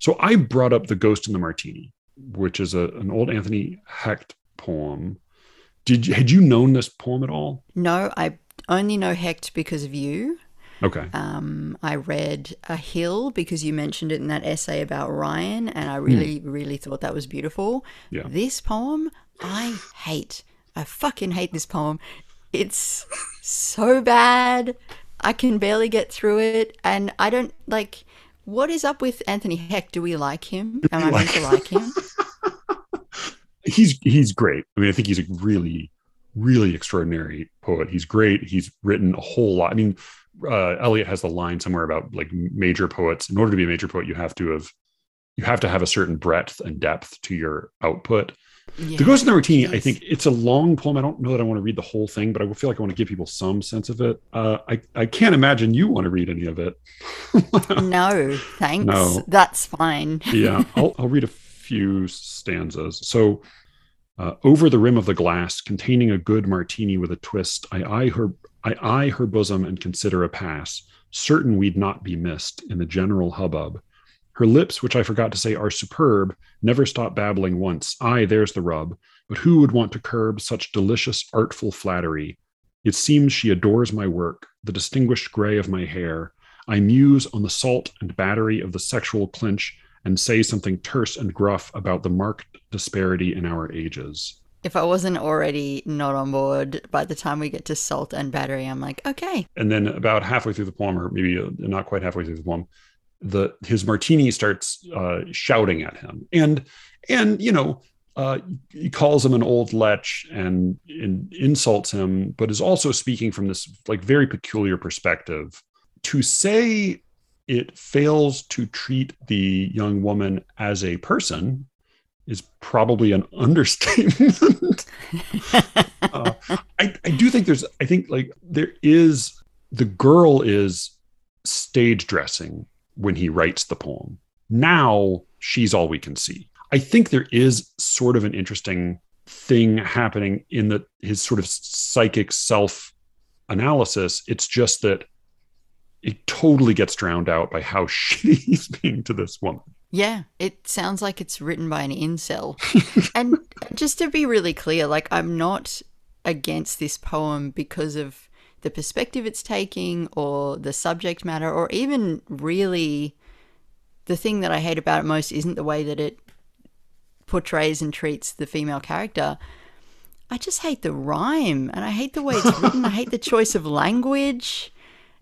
So I brought up The Ghost in the Martini, which is a, an old Anthony Hecht poem. Did you, had you known this poem at all? No, I only know Hecht because of you. Okay. Um, I read A Hill because you mentioned it in that essay about Ryan, and I really, really thought that was beautiful. Yeah. This poem, I hate. I fucking hate this poem. It's so bad. I can barely get through it, and I don't like. What is up with Anthony Hecht? Do we like him? Am I meant to like him? he's he's great. I mean, I think he's a really, really extraordinary poet. He's great. He's written a whole lot. I mean, uh, Eliot has the line somewhere about like major poets. In order to be a major poet, you have to have you have to have a certain breadth and depth to your output. Yeah, the Ghost in the Martini, I think it's a long poem. I don't know that I want to read the whole thing, but I feel like I want to give people some sense of it. Uh, I I can't imagine you want to read any of it. No, thanks. No. That's fine. yeah, I'll, I'll read a few stanzas. So, uh, over the rim of the glass, containing a good martini with a twist, I eye her, I eye her bosom and consider a pass, certain we'd not be missed in the general hubbub. Her lips, which I forgot to say are superb, never stop babbling once. Aye, there's the rub. But who would want to curb such delicious, artful flattery? It seems she adores my work, the distinguished gray of my hair. I muse on the salt and battery of the sexual clinch and say something terse and gruff about the marked disparity in our ages. If I wasn't already not on board by the time we get to Salt and Battery, I'm like, okay. And then about halfway through the poem, or maybe uh, not quite halfway through the poem, the his martini starts uh, shouting at him, and and you know uh, he calls him an old lech and, and insults him, but is also speaking from this like very peculiar perspective. To say it fails to treat the young woman as a person is probably an understatement. uh, I, I do think there's, I think like there is, the girl is stage dressing when he writes the poem. Now she's all we can see. I think there is sort of an interesting thing happening in the his sort of psychic self analysis. It's just that it totally gets drowned out by how shitty he's being to this woman. Yeah, it sounds like it's written by an incel. and just to be really clear, like I'm not against this poem because of the perspective it's taking or the subject matter or even really the thing that I hate about it most isn't the way that it portrays and treats the female character. I just hate the rhyme and I hate the way it's written. I hate the choice of language.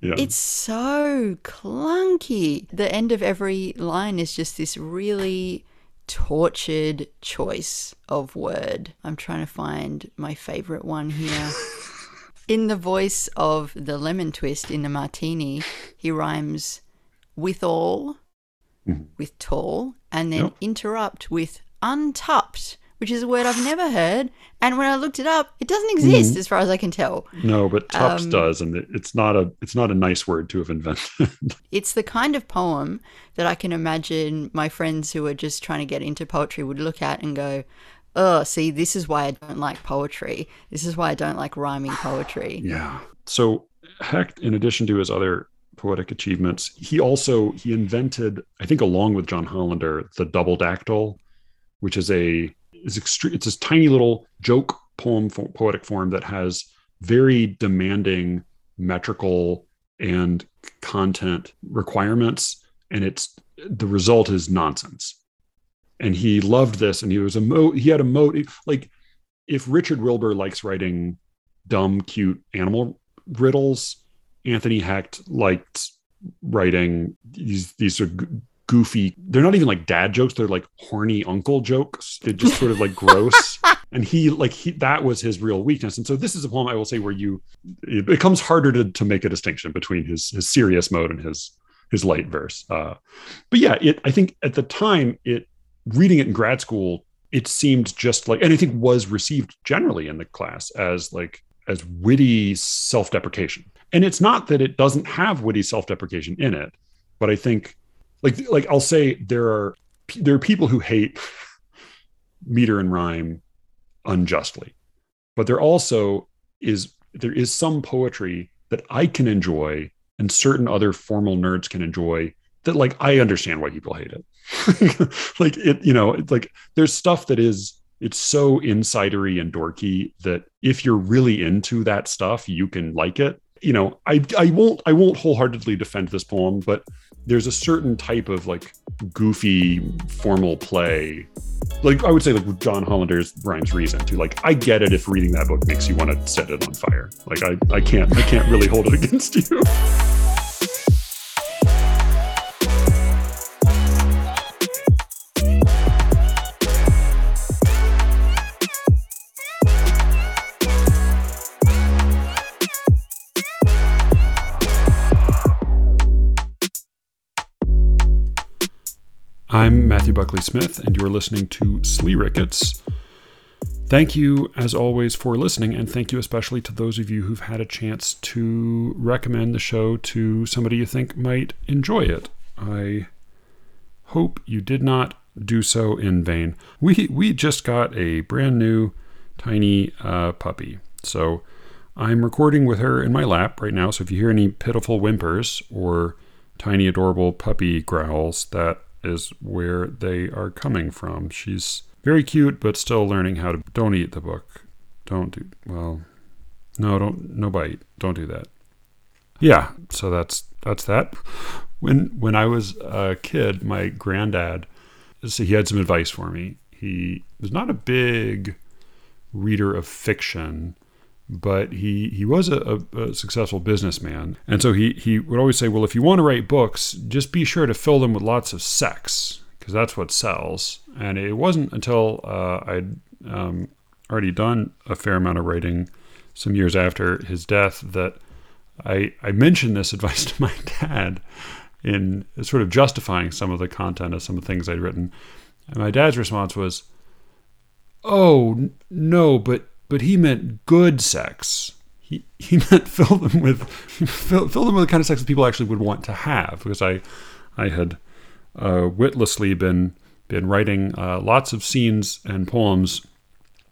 Yeah. It's so clunky. The end of every line is just this really tortured choice of word. I'm trying to find my favorite one here. in the voice of the lemon twist in the martini, he rhymes with all, with tall, and then Yep. interrupt with untupped, which is a word I've never heard. And when I looked it up, it doesn't exist as far as I can tell. no, but Tufts Um, does, and it's not a it's not a nice word to have invented. It's the kind of poem that I can imagine my friends who are just trying to get into poetry would look at and go, Oh, see, this is why I don't like poetry. This is why I don't like rhyming poetry. Yeah. So Hecht, in addition to his other poetic achievements, he also he invented, I think, along with John Hollander, the double dactyl, which is a is extre- it's this tiny little joke poem fo- poetic form that has very demanding metrical and content requirements, and it's the result is nonsense. And he loved this, and he was a mo he had a mo like if Richard Wilbur likes writing dumb, cute animal riddles. Anthony Hecht liked writing these these are g- goofy. They're not even like dad jokes. They're like horny uncle jokes. They're just sort of like gross. And he like he that was his real weakness. And so this is a poem I will say where you it becomes harder to to make a distinction between his his serious mode and his his light verse. Uh, but yeah, it I think at the time it reading it in grad school it seemed just like and i think was received generally in the class as like as witty self-deprecation. And it's not that it doesn't have witty self-deprecation in it but i think like like i'll say there are there are people who hate meter and rhyme unjustly but there also is there is some poetry that i can enjoy and certain other formal nerds can enjoy that like I understand why people hate it. like it, you know, like there's stuff that is it's so insidery and dorky that if you're really into that stuff, you can like it. You know, I I won't I won't wholeheartedly defend this poem, but there's a certain type of like goofy formal play like i would say like john hollander's rhymes reason too like i get it if reading that book makes you want to set it on fire like i i can't i can't really hold it against you I'm Matthew Buckley Smith, and you're listening to Slee Rickets. Thank you, as always, for listening, and thank you especially to those of you who've had a chance to recommend the show to somebody you think might enjoy it. I hope you did not do so in vain. We we just got a brand new tiny uh, puppy, so I'm recording with her in my lap right now. So if you hear any pitiful whimpers or tiny adorable puppy growls, that is where they are coming from. She's very cute, but still learning how to. Don't eat the book. Don't do. Well, no, don't. No bite. Don't do that. Yeah. So that's that's that. When when I was a kid, my granddad, so he had some advice for me. He was not a big reader of fiction, but he he was a, a, a, successful businessman, and so he he would always say, "Well, if you want to write books, just be sure to fill them with lots of sex, because that's what sells." And it wasn't until uh, I'd um, already done a fair amount of writing, some years after his death, that I I mentioned this advice to my dad in sort of justifying some of the content of some of the things I'd written, and my dad's response was, "Oh no, but." But he meant good sex. He, he meant fill them with fill, fill them with the kind of sex that people actually would want to have because I I had uh, witlessly been been writing uh, lots of scenes and poems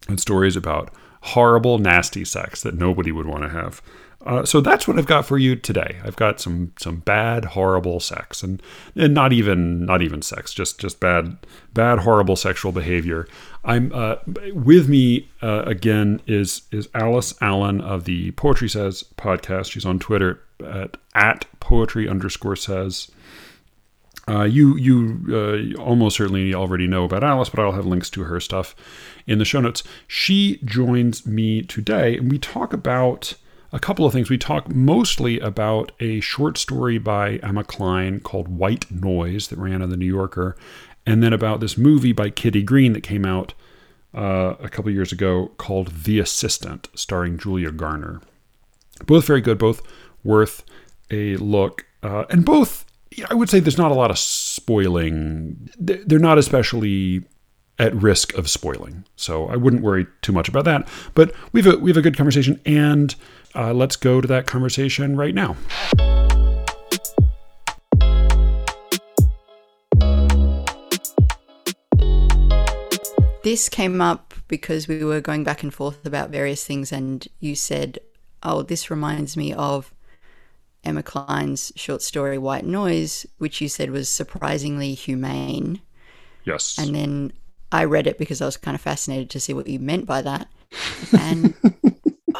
and stories about horrible nasty sex that nobody would want to have uh, so that's what I've got for you today. I've got some some bad, horrible sex, and and not even not even sex, just just bad, bad, horrible sexual behavior. I'm uh, with me uh, again is is Alice Allen of the Poetry Says podcast. She's on Twitter at at poetry underscore says. Uh, you you uh, almost certainly already know about Alice, but I'll have links to her stuff in the show notes. She joins me today, and we talk about a couple of things. We talk mostly about a short story by Emma Cline called White Noise that ran on The New Yorker, and then about this movie by Kitty Green that came out uh, a couple years ago called The Assistant, starring Julia Garner. Both very good, both worth a look, uh, and both, I would say there's not a lot of spoiling. They're not especially at risk of spoiling. So I wouldn't worry too much about that. But we've a, we have a good conversation, and uh, let's go to that conversation right now. This came up because we were going back and forth about various things, and you said, Oh, this reminds me of Emma Cline's short story White Noise, which you said was surprisingly humane. Yes. And then I read it because I was kind of fascinated to see what you meant by that. And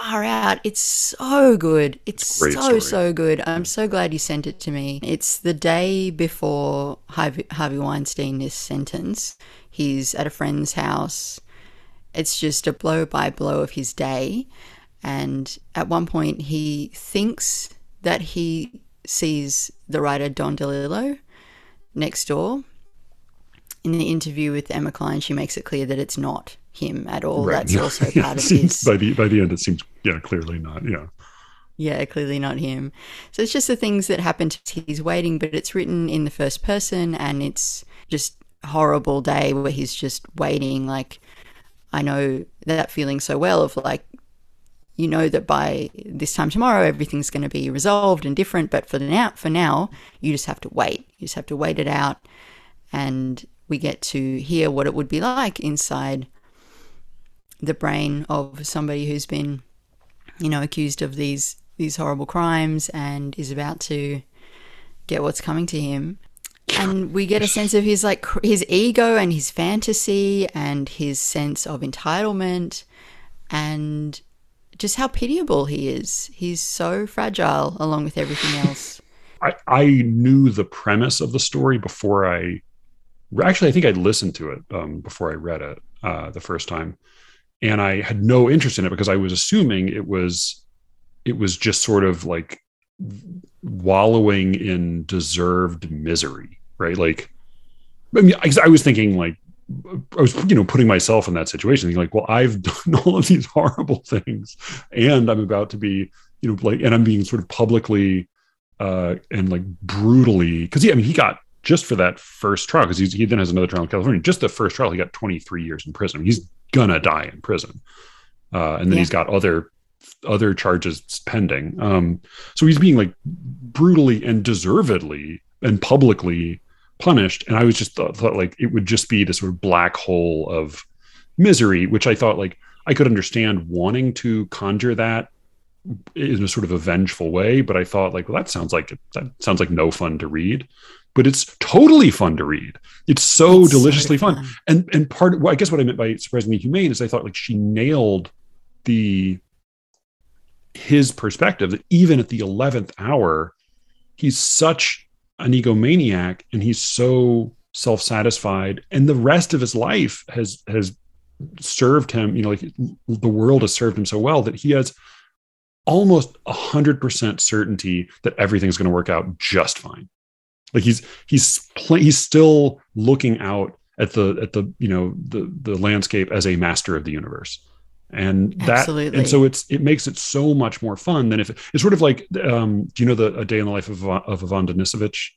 far out, it's so good. It's Great so, story. so good. I'm so glad you sent it to me. It's the day before Harvey, Harvey Weinstein is sentenced. He's at a friend's house. It's just a blow by blow of his day. And at one point, he thinks that he sees the writer Don DeLillo next door in the interview with Emma Cline, she makes it clear that it's not him at all. Right. That's yeah. also yeah. part of his. By the by the end, it seems yeah, clearly not. Yeah. Yeah, clearly not him. So it's just the things that happen to he's waiting, but it's written in the first person, and it's just horrible day where he's just waiting. Like I know that feeling so well of like you know that by this time tomorrow everything's going to be resolved and different but for now for now you just have to wait you just have to wait it out and we get to hear what it would be like inside the brain of somebody who's been, you know, accused of these these horrible crimes and is about to get what's coming to him. and we get a sense of his like his ego and his fantasy and his sense of entitlement and just how pitiable he is. He's so fragile along with everything else. I, I knew the premise of the story before I actually I think I'd listened to it um, before I read it uh, the first time, and I had no interest in it because I was assuming it was it was just sort of like wallowing in deserved misery, right? Like, I mean, I, was thinking like I was, you know, putting myself in that situation, like, well, I've done all of these horrible things, and I'm about to be, you know, like, and I'm being sort of publicly uh, and like brutally, because he, I mean, he got just for that first trial, because he then has another trial in California. Just the first trial, he got 23 years in prison. He's gonna die in prison, uh, and then yeah. he's got other other charges pending. Um, so he's being like brutally and deservedly and publicly punished. And I was just thought, thought like it would just be this sort of black hole of misery, which I thought like I could understand wanting to conjure that in a sort of a vengeful way, but I thought like, well, that sounds like that sounds like no fun to read. But it's totally fun to read. It's so it's deliciously so fun. fun. And and part of, well, I guess what I meant by surprisingly humane is I thought like she nailed the his perspective that even at the 11th hour, he's such an egomaniac and he's so self-satisfied and the rest of his life has has served him you know like the world has served him so well that he has almost a hundred percent certainty that everything's going to work out just fine like he's he's he's still looking out at the at the you know the the landscape as a master of the universe and that Absolutely. and so it's it makes it so much more fun than if it's sort of like um do you know the a day in the life of of Ivan Denisovich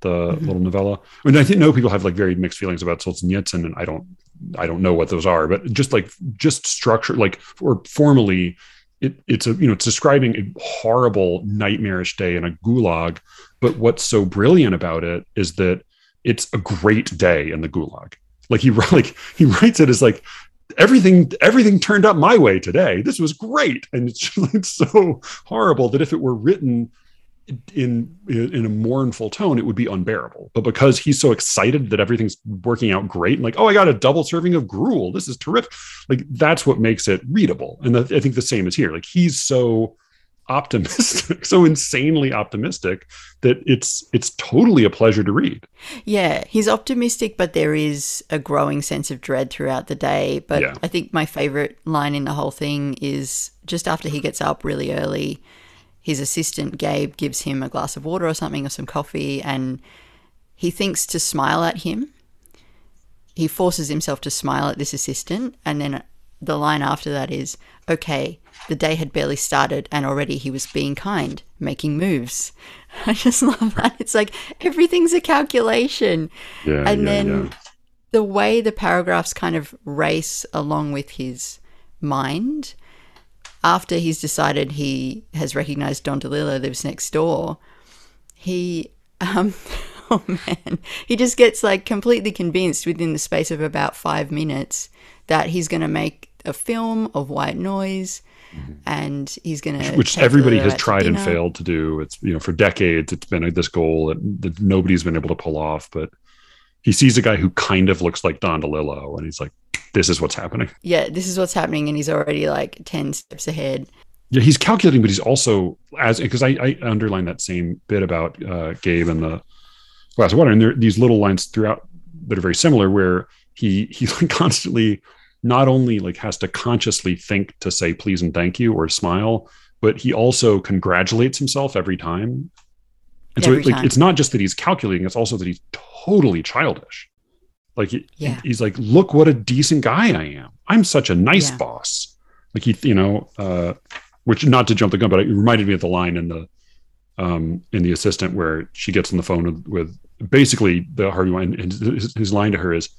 the mm-hmm. little novella I mean I think no people have like very mixed feelings about Solzhenitsyn and I don't I don't know what those are but just like just structure like or formally it, it's a you know it's describing a horrible nightmarish day in a gulag. But what's so brilliant about it is that it's a great day in the gulag. Like he like he writes it as like everything everything turned up my way today. This was great, and it's, it's so horrible that if it were written in in a mournful tone, it would be unbearable. But because he's so excited that everything's working out great, and like, oh, I got a double serving of gruel. This is terrific. Like that's what makes it readable. And I think the same is here. Like he's so optimistic, so insanely optimistic that it's it's totally a pleasure to read. Yeah, he's optimistic, but there is a growing sense of dread throughout the day. But yeah. I think my favorite line in the whole thing is just after he gets up really early, his assistant Gabe gives him a glass of water or something or some coffee, and he thinks to smile at him. He forces himself to smile at this assistant, and then the line after that is, okay, the day had barely started and already he was being kind, making moves. I just love that. It's like everything's a calculation. Yeah, and yeah, then yeah. the way the paragraphs kind of race along with his mind after he's decided he has recognized Don DeLillo lives next door, he um oh man, he just gets like completely convinced within the space of about 5 minutes that he's going to make a film of white noise mm-hmm. and he's going to which everybody has tried and failed to do it's you know for decades it's been this goal that, that, nobody's been able to pull off but he sees a guy who kind of looks like Don DeLillo and he's like this is what's happening yeah this is what's happening and he's already like 10 steps ahead yeah he's calculating but he's also as because I, I underline that same bit about uh, Gabe and the glass of water and there are these little lines throughout that are very similar where he he constantly not only like has to consciously think to say please and thank you or smile, but he also congratulates himself every time. And every so it, like it's not just that he's calculating, it's also that he's totally childish. Like yeah. he's like, look what a decent guy I am. I'm such a nice yeah. boss. Like he, you know, uh, which not to jump the gun, but it reminded me of the line in the um, in the assistant where she gets on the phone with, with basically the Harvey Wine, and his, his line to her is,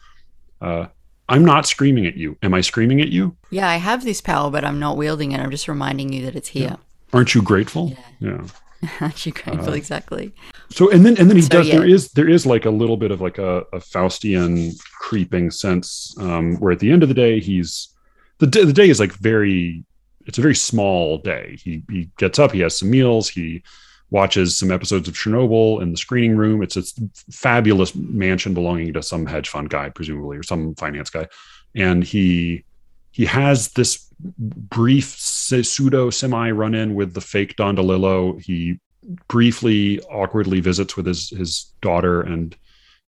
uh, I'm not screaming at you. Am I screaming at you? Yeah, I have this power, but I'm not wielding it. I'm just reminding you that it's here. Yeah. Aren't you grateful? Yeah. yeah. You grateful? Uh, exactly. So and then and then he so, does. Yeah. There is there is like a little bit of like a, a Faustian creeping sense, um, where at the end of the day he's the day, the day is like very. It's a very small day. He he gets up. He has some meals. He watches some episodes of Chernobyl in the screening room. It's a fabulous mansion belonging to some hedge fund guy, presumably, or some finance guy. And he he has this brief pseudo semi run in with the fake Don DeLillo. He briefly, awkwardly visits with his his daughter and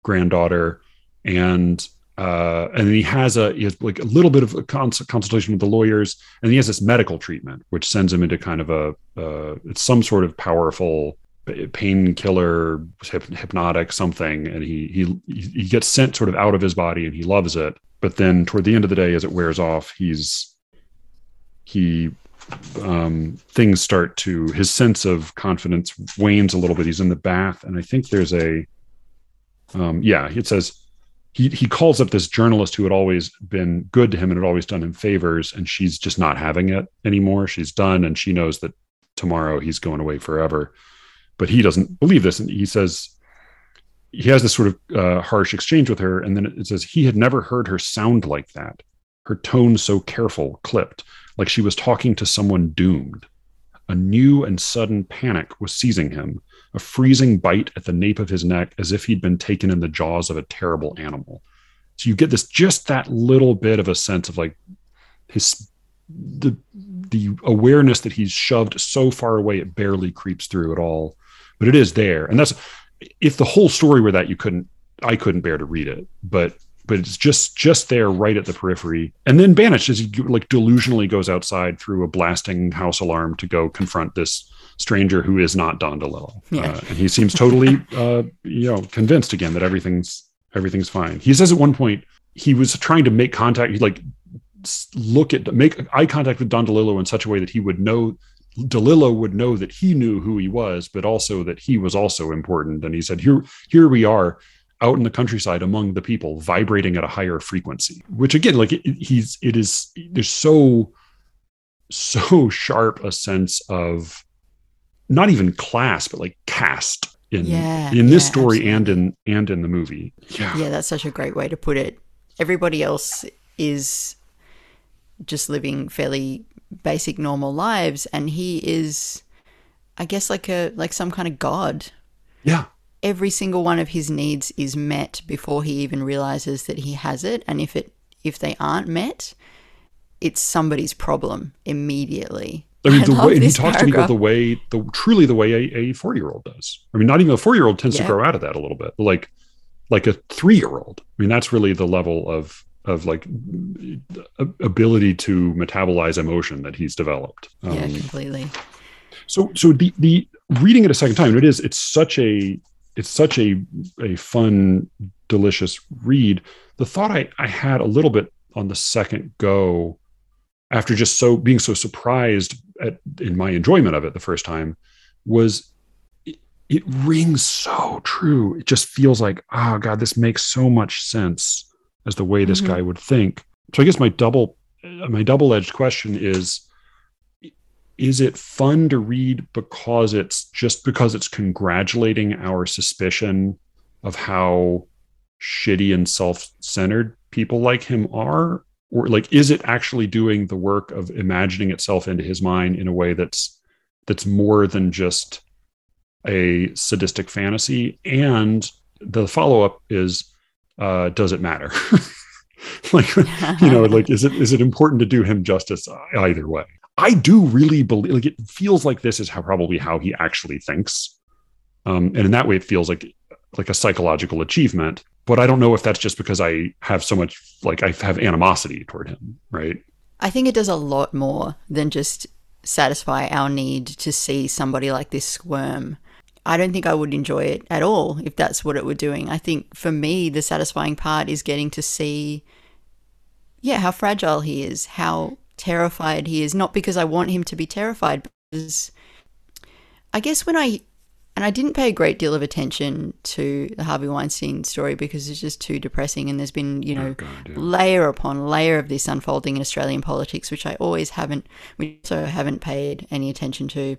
granddaughter, and uh, and then he has a he has like a little bit of a cons- consultation with the lawyers, and he has this medical treatment, which sends him into kind of a uh, it's some sort of powerful painkiller, hypnotic something, and he he he gets sent sort of out of his body, and he loves it. But then toward the end of the day, as it wears off, he's he um, things start to his sense of confidence wanes a little bit. He's in the bath, and I think there's a um, yeah. It says he he calls up this journalist who had always been good to him and had always done him favors, and she's just not having it anymore. She's done, and she knows that tomorrow he's going away forever. But he doesn't believe this, and he says he has this sort of uh, harsh exchange with her, and then it says he had never heard her sound like that. Her tone so careful, clipped, like she was talking to someone doomed. A new and sudden panic was seizing him, a freezing bite at the nape of his neck as if he'd been taken in the jaws of a terrible animal. So you get this just that little bit of a sense of like his the the awareness that he's shoved so far away it barely creeps through at all. But it is there. And that's if the whole story were that you couldn't I couldn't bear to read it. But but it's just just there right at the periphery and then banished as he like delusionally goes outside through a blasting house alarm to go confront this stranger who is not Don DeLillo. Yeah. Uh, and he seems totally, uh, you know, convinced again that everything's everything's fine. He says at one point he was trying to make contact, he like look at make eye contact with Don DeLillo in such a way that he would know DeLillo would know that he knew who he was, but also that he was also important. And he said, "Here, here we are." Out in the countryside among the people vibrating at a higher frequency which again like it, he's it is there's so so sharp a sense of not even class, but like caste in yeah, in this yeah, story absolutely. and in and in the movie. Yeah. Yeah, that's such a great way to put it. Everybody else is just living fairly basic normal lives and he is I guess like a like some kind of god. Yeah. Every single one of his needs is met before he even realizes that he has it and if it if they aren't met, it's somebody's problem immediately. I mean, the I way he talks paragraph. to me about the way, the truly the way a, a four year old does. I mean, not even a four year old tends yeah. to grow out of that a little bit, like like a three year old. I mean, that's really the level of of like ability to metabolize emotion that he's developed. Um, yeah, completely. So, so the the reading it a second time, it is it's such a it's such a a fun, delicious read. The thought I I had a little bit on the second go after just so being so surprised at in my enjoyment of it the first time was it, it rings so true it just feels like oh god this makes so much sense as the way this mm-hmm. guy would think so i guess my double my double-edged question is is it fun to read because it's just because it's congratulating our suspicion of how shitty and self-centered people like him are? Or like is it actually doing the work of imagining itself into his mind in a way that's that's more than just a sadistic fantasy? And the follow-up is uh, does it matter? Like you know like is it is it important to do him justice either way i do really believe like it feels like this is how probably how he actually thinks um, and in that way it feels like like a psychological achievement but I don't know if that's just because I have so much like I have animosity toward him, right? I think it does a lot more than just satisfy our need to see somebody like this squirm. I don't think I would enjoy it at all if that's what it were doing. I think for me, the satisfying part is getting to see, yeah, how fragile he is, how terrified he is. Not because I want him to be terrified, because I guess when I and I didn't pay a great deal of attention to the Harvey Weinstein story because it's just too depressing. And there's been, you oh, know, oh God, yeah. layer upon layer of this unfolding in Australian politics, which I always haven't, we I haven't paid any attention to.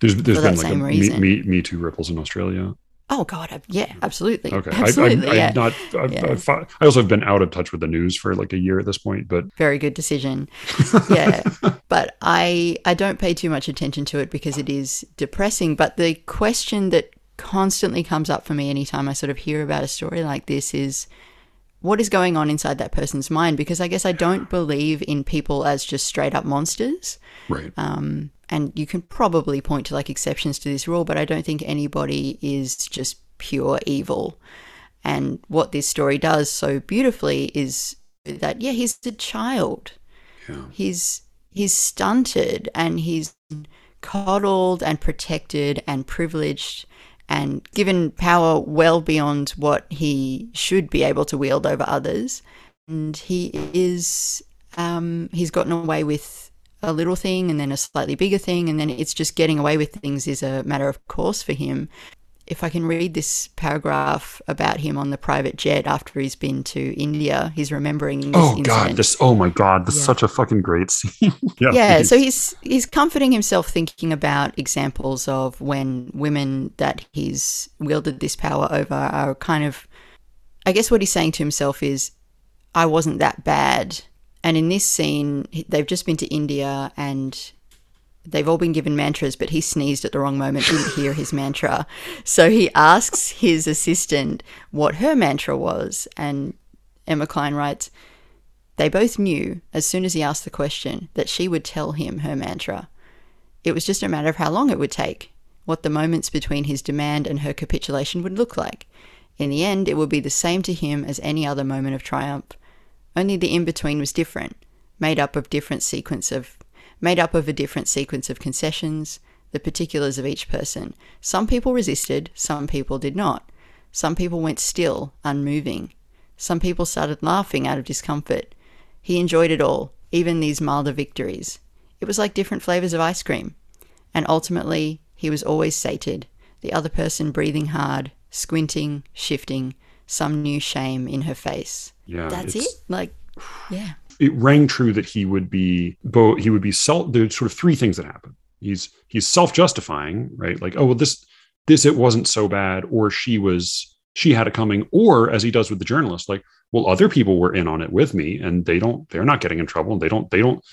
There's, there's been like a me, me, me Too ripples in Australia. Oh God, I, yeah, absolutely. Okay, absolutely. I, I, yeah. Not. I, Yeah. I, fi- I also have been out of touch with the news for like a year at this point, but Very good decision. Yeah, but I I don't pay too much attention to it because it is depressing. But the question that constantly comes up for me anytime I sort of hear about a story like this is what is going on inside that person's mind because I guess I don't believe in people as just straight up monsters. right. Um, and you can probably point to like exceptions to this rule, but I don't think anybody is just pure evil. And what this story does so beautifully is that yeah, he's a child. Yeah. He's he's stunted and he's coddled and protected and privileged and given power well beyond what he should be able to wield over others. And he is um, he's gotten away with a little thing and then a slightly bigger thing, and then it's just getting away with things is a matter of course for him. If I can read this paragraph about him on the private jet after he's been to India, he's remembering this Oh incident. God, this. Oh my God, this is such a fucking great scene. yeah. yeah, so he's he's comforting himself thinking about examples of when women that he's wielded this power over are kind of I guess what he's saying to himself is I wasn't that bad. And in this scene, they've just been to India and they've all been given mantras, but he sneezed at the wrong moment, didn't hear his mantra. So he asks his assistant what her mantra was. And Emma Cline writes, they both knew, as soon as he asked the question, that she would tell him her mantra. It was just a matter of how long it would take, what the moments between his demand and her capitulation would look like. In the end, it would be the same to him as any other moment of triumph. Only the in between was different, made up of different sequence of made up of a different sequence of concessions, the particulars of each person. Some people resisted, some people did not. Some people went still, unmoving. Some people started laughing out of discomfort. He enjoyed it all, even these milder victories. It was like different flavors of ice cream. And ultimately, he was always sated, the other person breathing hard, squinting, shifting, some new shame in her face. yeah. That's it? Like, yeah. it rang true that he would be both he would be self there's sort of three things that happen he's he's self-justifying right like oh well this this it wasn't so bad or she was she had it coming or as he does with the journalist like well other people were in on it with me and they don't they're not getting in trouble and they don't they don't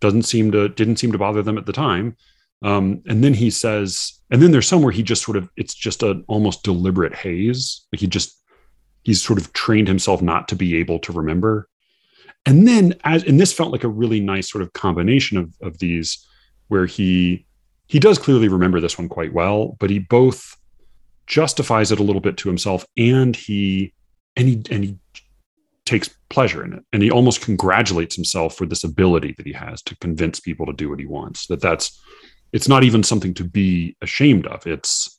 doesn't seem to didn't seem to bother them at the time um, and then he says and then there's somewhere he just sort of it's just an almost deliberate haze like he just he's sort of trained himself not to be able to remember. And then as and this felt like a really nice sort of combination of of these where he he does clearly remember this one quite well but he both justifies it a little bit to himself and he and he and he takes pleasure in it. And he almost congratulates himself for this ability that he has to convince people to do what he wants that that's it's not even something to be ashamed of. It's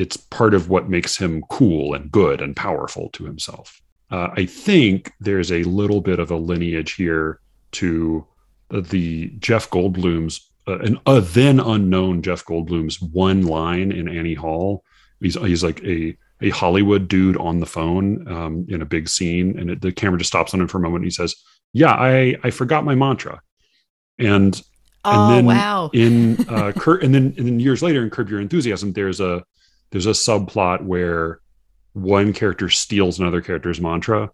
it's part of what makes him cool and good and powerful to himself uh, I think there's a little bit of a lineage here to the Jeff Goldblum's, uh, an, a then unknown Jeff Goldblum's one line in Annie Hall. He's he's like a a Hollywood dude on the phone um, in a big scene, and it, the camera just stops on him for a moment. And he says, "Yeah, I I forgot my mantra," and Oh, and then wow. in uh Cur- and then and then years later in Curb Your Enthusiasm, there's a there's a subplot where one character steals another character's mantra.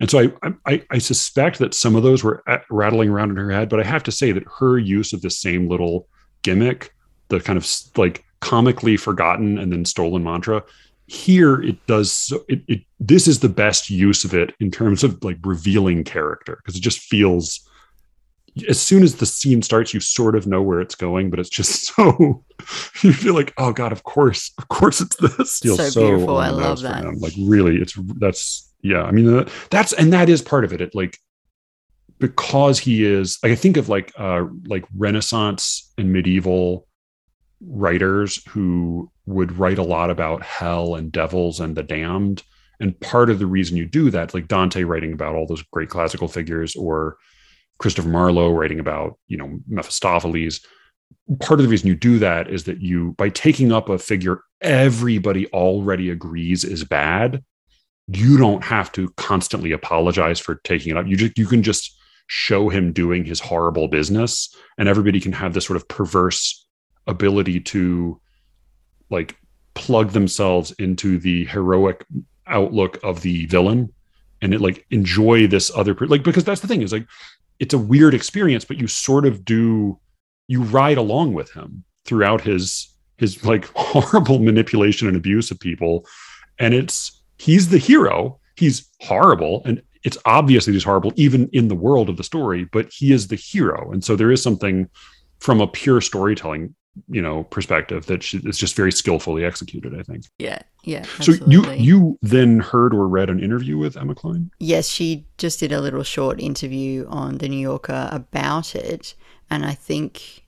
And so I, I I suspect that some of those were at- rattling around in her head, but I have to say that her use of the same little gimmick, the kind of like comically forgotten and then stolen mantra, here it does it, it this is the best use of it in terms of like revealing character because it just feels as soon as the scene starts, you sort of know where it's going, but it's just so you feel like, oh god, of course, of course, it's this. Feels So beautiful. I love that. him. Like really, it's that's yeah. I mean, uh, that's and that is part of it. It like because he is. Like, I think of like uh like Renaissance and medieval writers who would write a lot about hell and devils and the damned. And part of the reason you do that, like Dante writing about all those great classical figures, or Christopher Marlowe writing about, you know, Mephistopheles. Part of the reason you do that is that you, by taking up a figure everybody already agrees is bad, you don't have to constantly apologize for taking it up. You just you can just show him doing his horrible business, and everybody can have this sort of perverse ability to like plug themselves into the heroic outlook of the villain and it like enjoy this other like because that's the thing is like it's a weird experience but you sort of do you ride along with him throughout his his like horrible manipulation and abuse of people. And it's he's the hero. He's horrible. And it's obvious that he's horrible even in the world of the story but he is the hero. And so there is something from a pure storytelling you know perspective that she, it's just very skillfully executed i think Yeah, yeah. so you you then heard or read an interview with emma cline Yes, she just did a little short interview on the New Yorker about it. And I think,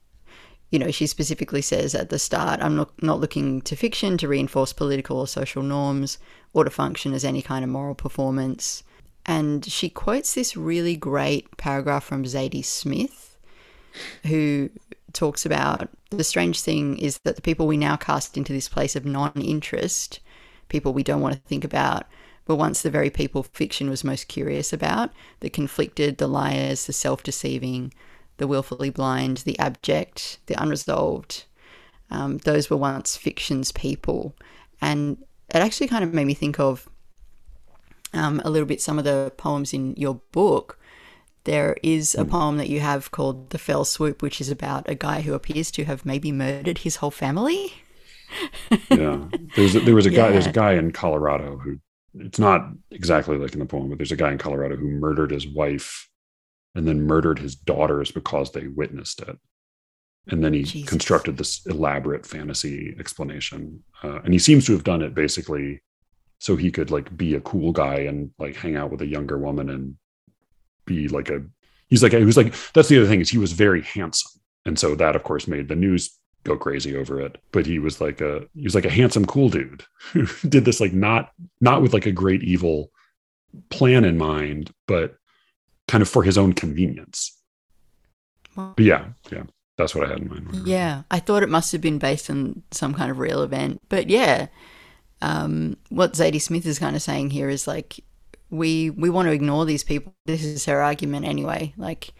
you know, she specifically says at the start, I'm not, not looking to fiction to reinforce political or social norms or to function as any kind of moral performance. And she quotes this really great paragraph from Zadie Smith, who talks about the strange thing is that the people we now cast into this place of non interest, people we don't want to think about, were once the very people fiction was most curious about the conflicted, the liars, the self deceiving, the willfully blind, the abject, the unresolved. Um, those were once fiction's people. And it actually kind of made me think of um, a little bit some of the poems in your book. There is a poem that you have called The Fell Swoop, which is about a guy who appears to have maybe murdered his whole family. yeah there's a, there was a guy there's a guy in colorado who it's not exactly like in the poem but there's a guy in colorado who murdered his wife and then murdered his daughters because they witnessed it and then he Jesus. constructed this elaborate fantasy explanation uh, and he seems to have done it basically so he could like be a cool guy and like hang out with a younger woman and be like a he's like he was like that's the other thing is he was very handsome. And so that of course made the news go crazy over it. But he was like a he was like a handsome cool dude who did this like not not with like a great evil plan in mind but kind of for his own convenience. Well- yeah yeah that's what i had in mind. Yeah, I thought it must have been based on some kind of real event. But yeah, um, what Zadie Smith is kind of saying here is like, we we want to ignore these people. This is her argument anyway. Like,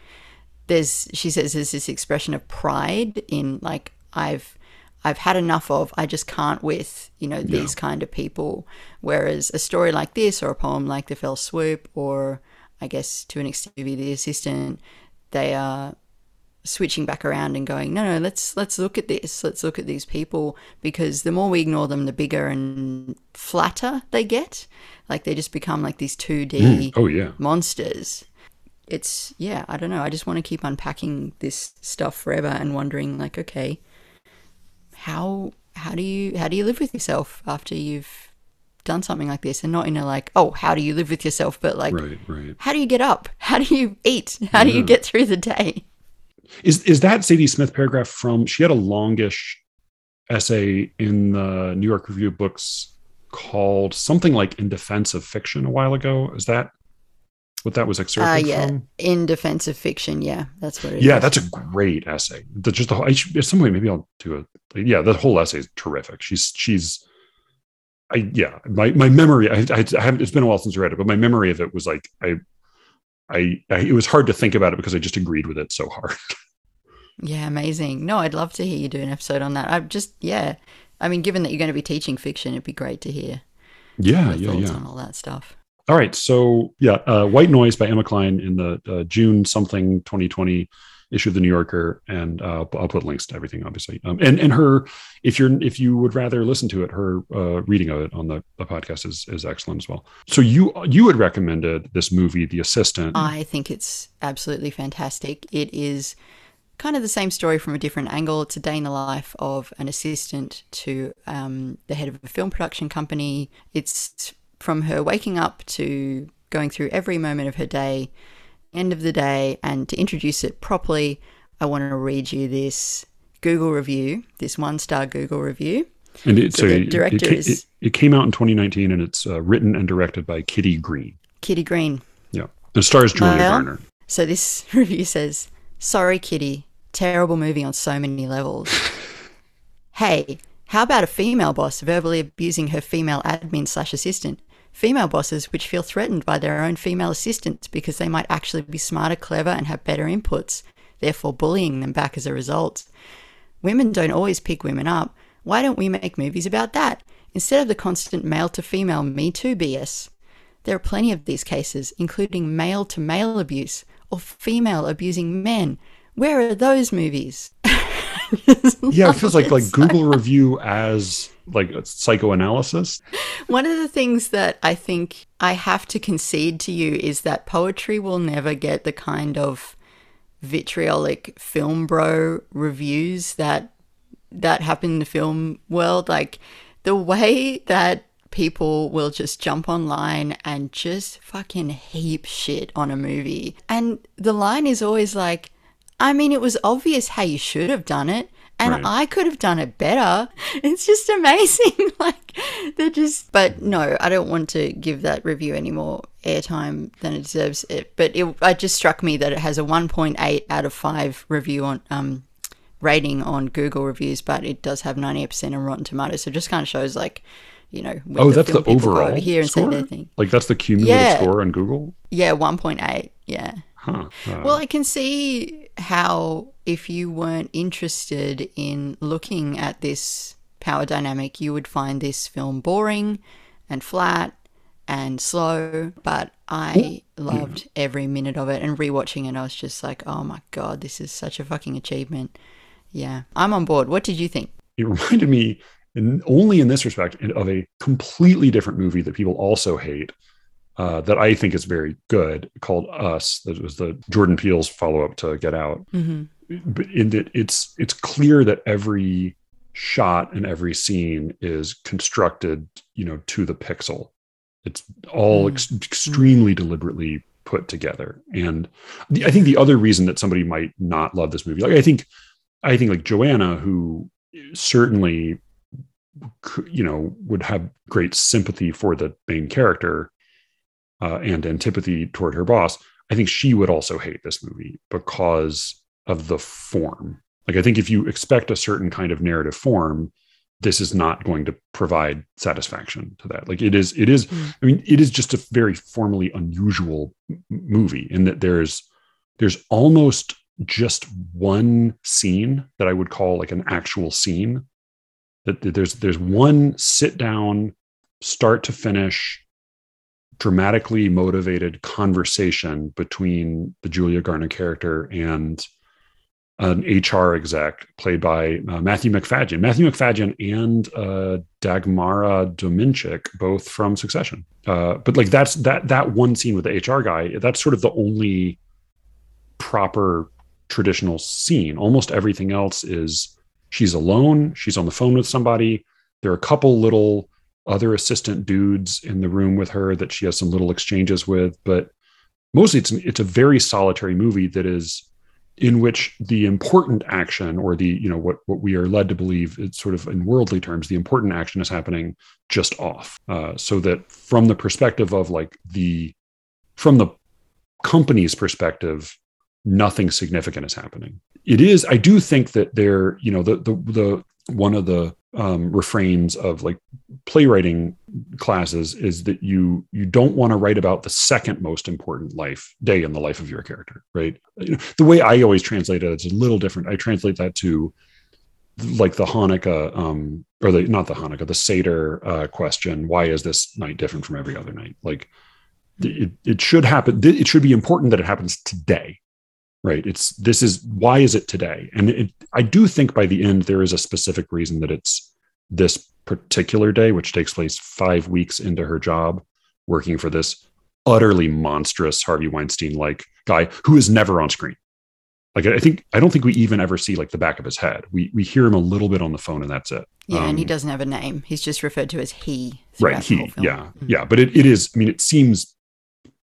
there's she says there's this expression of pride in like I've I've had enough of. I just can't with you know these kind of people. Whereas a story like this or a poem like The Fell Swoop or I guess to an extent The Assistant, they are switching back around and going, no, no, let's let's look at this. Let's look at these people because the more we ignore them, the bigger and flatter they get. Like they just become like these two D Mm. oh yeah monsters. It's yeah, I don't know. I just want to keep unpacking this stuff forever and wondering like, okay, how how do you how do you live with yourself after you've done something like this and not in a like, oh, how do you live with yourself, but like right right how do you get up? How do you eat? How do you get through the day? Is is that Zadie Smith paragraph from? She had a longish essay in the New York Review of Books called something like "In Defense of Fiction" a while ago. Is that what that was excerpted Uh, yeah, from? in defense of fiction. Yeah, that's what it is. Yeah, that's a great essay. The, just the whole, I should, at some point maybe I'll do it. Yeah, the whole essay is terrific. She's she's. I yeah, my my memory. I, I, I haven't. It's been a while since I read it, but my memory of it was like I, I, I. It was hard to think about it because I just agreed with it so hard. Yeah, amazing. No, I'd love to hear you do an episode on that. I'm just yeah. I mean, given that you're going to be teaching fiction, it'd be great to hear Yeah, your yeah, yeah. on all that stuff. All right. So, yeah, uh, White Noise by Emma Cline in the uh, June something 2020 issue of the New Yorker, and uh, I'll put links to everything, obviously. Um, and and her, if you're if you would rather listen to it, her uh, reading of it on the, the podcast is is excellent as well. So you you had recommended this movie, The Assistant. I think it's absolutely fantastic. It is kind of the same story from a different angle. It's a day in the life of an assistant to um, the head of a film production company. It's from her waking up to going through every moment of her day, end of the day, and to introduce it properly, I want to read you this Google review, this one star Google review. and it, so so, the it- it, director is- it, it came out in 2019, and it's uh, written and directed by Kitty Green. Kitty Green. Yeah, it stars Julia Well, Garner. So this review says, "Sorry, Kitty. Terrible movie on so many levels. hey, how about a female boss verbally abusing her female admin slash assistant? Female bosses which feel threatened by their own female assistants because they might actually be smarter, clever, and have better inputs, therefore bullying them back as a result. Women don't always pick women up, Why don't we make movies about that? Instead of the constant male to female Me Too BS. There are plenty of these cases, including male to male abuse or female abusing men. Where are those movies? yeah, it feels like like Google review as like psychoanalysis. One of the things that I think I have to concede to you is that poetry will never get the kind of vitriolic film bro reviews that that happen in the film world like the way that people will just jump online and just fucking heap shit on a movie and the line is always like i mean it was obvious how you should have done it and right. I could have done it better. It's just amazing. like they're just, but no, I don't want to give that review any more airtime than it deserves. It, but it, it just struck me that it has a 1.8 out of five review on um rating on Google reviews, but it does have 98% on Rotten Tomatoes. So it just kind of shows like you know, oh, that's the overall over here and score? Like that's the cumulative yeah. score on Google. Yeah, one point eight. Yeah. Huh. Uh, well, I can see how if you weren't interested in looking at this power dynamic, you would find this film boring and flat and slow. But I loved every minute of it, and rewatching it, I was just like, oh my god, this is such a fucking achievement. Yeah, I'm on board. What did you think? It reminded me, and only in this respect, of a completely different movie that people also hate, uh, that I think is very good called Us. That was the Jordan Peele's follow up to Get Out. Mm-hmm. In it, it's it's clear that every shot and every scene is constructed, you know, to the pixel. It's all mm. ex- extremely deliberately put together. And the, I think the other reason that somebody might not love this movie, like I think, I think like Joanna, who certainly, you know, would have great sympathy for the main character, uh, and antipathy toward her boss, I think she would also hate this movie because of the form. Like, I think if you expect a certain kind of narrative form, this is not going to provide satisfaction to that. Like, it is, it is, mm. I mean, it is just a very formally unusual m- movie in that there's, there's almost just one scene that I would call like an actual scene. That there's, there's one sit down, start to finish dramatically motivated conversation between the Julia Garner character and an HR exec played by uh, Matthew Macfadyen. Matthew Macfadyen and uh, Dagmara Dominczyk, both from Succession. Uh, but like that's that that one scene with the HR guy. That's sort of the only proper traditional scene. Almost everything else is she's alone. She's on the phone with somebody. There are a couple little other assistant dudes in the room with her that she has some little exchanges with, but mostly it's it's a very solitary movie that is in which the important action or the you know what what we are led to believe it's sort of in worldly terms the important action is happening just off. Uh, so that from the perspective of like the from the company's perspective nothing significant is happening. It is i do think that there you know the the the one of the um, refrains of like playwriting classes is that you you don't want to write about the second most important life day in the life of your character right? You know, the way i always translate it it's a little different. I translate that to like the hanukkah um or the not the hanukkah the seder uh, question why is this night different from every other night? Like it, it should happen it should be important that it happens today right? It's this is why is it today? And it, i do think by the end there is a specific reason that it's this particular day which takes place five weeks into her job working for this utterly monstrous harvey weinstein like guy who is never on screen. Like i think i don't think we even ever see like the back of his head. We we hear him a little bit on the phone and that's it. Yeah um, and he um, doesn't have a name. He's just referred to as he right he yeah mm-hmm. yeah but it, it is i mean it seems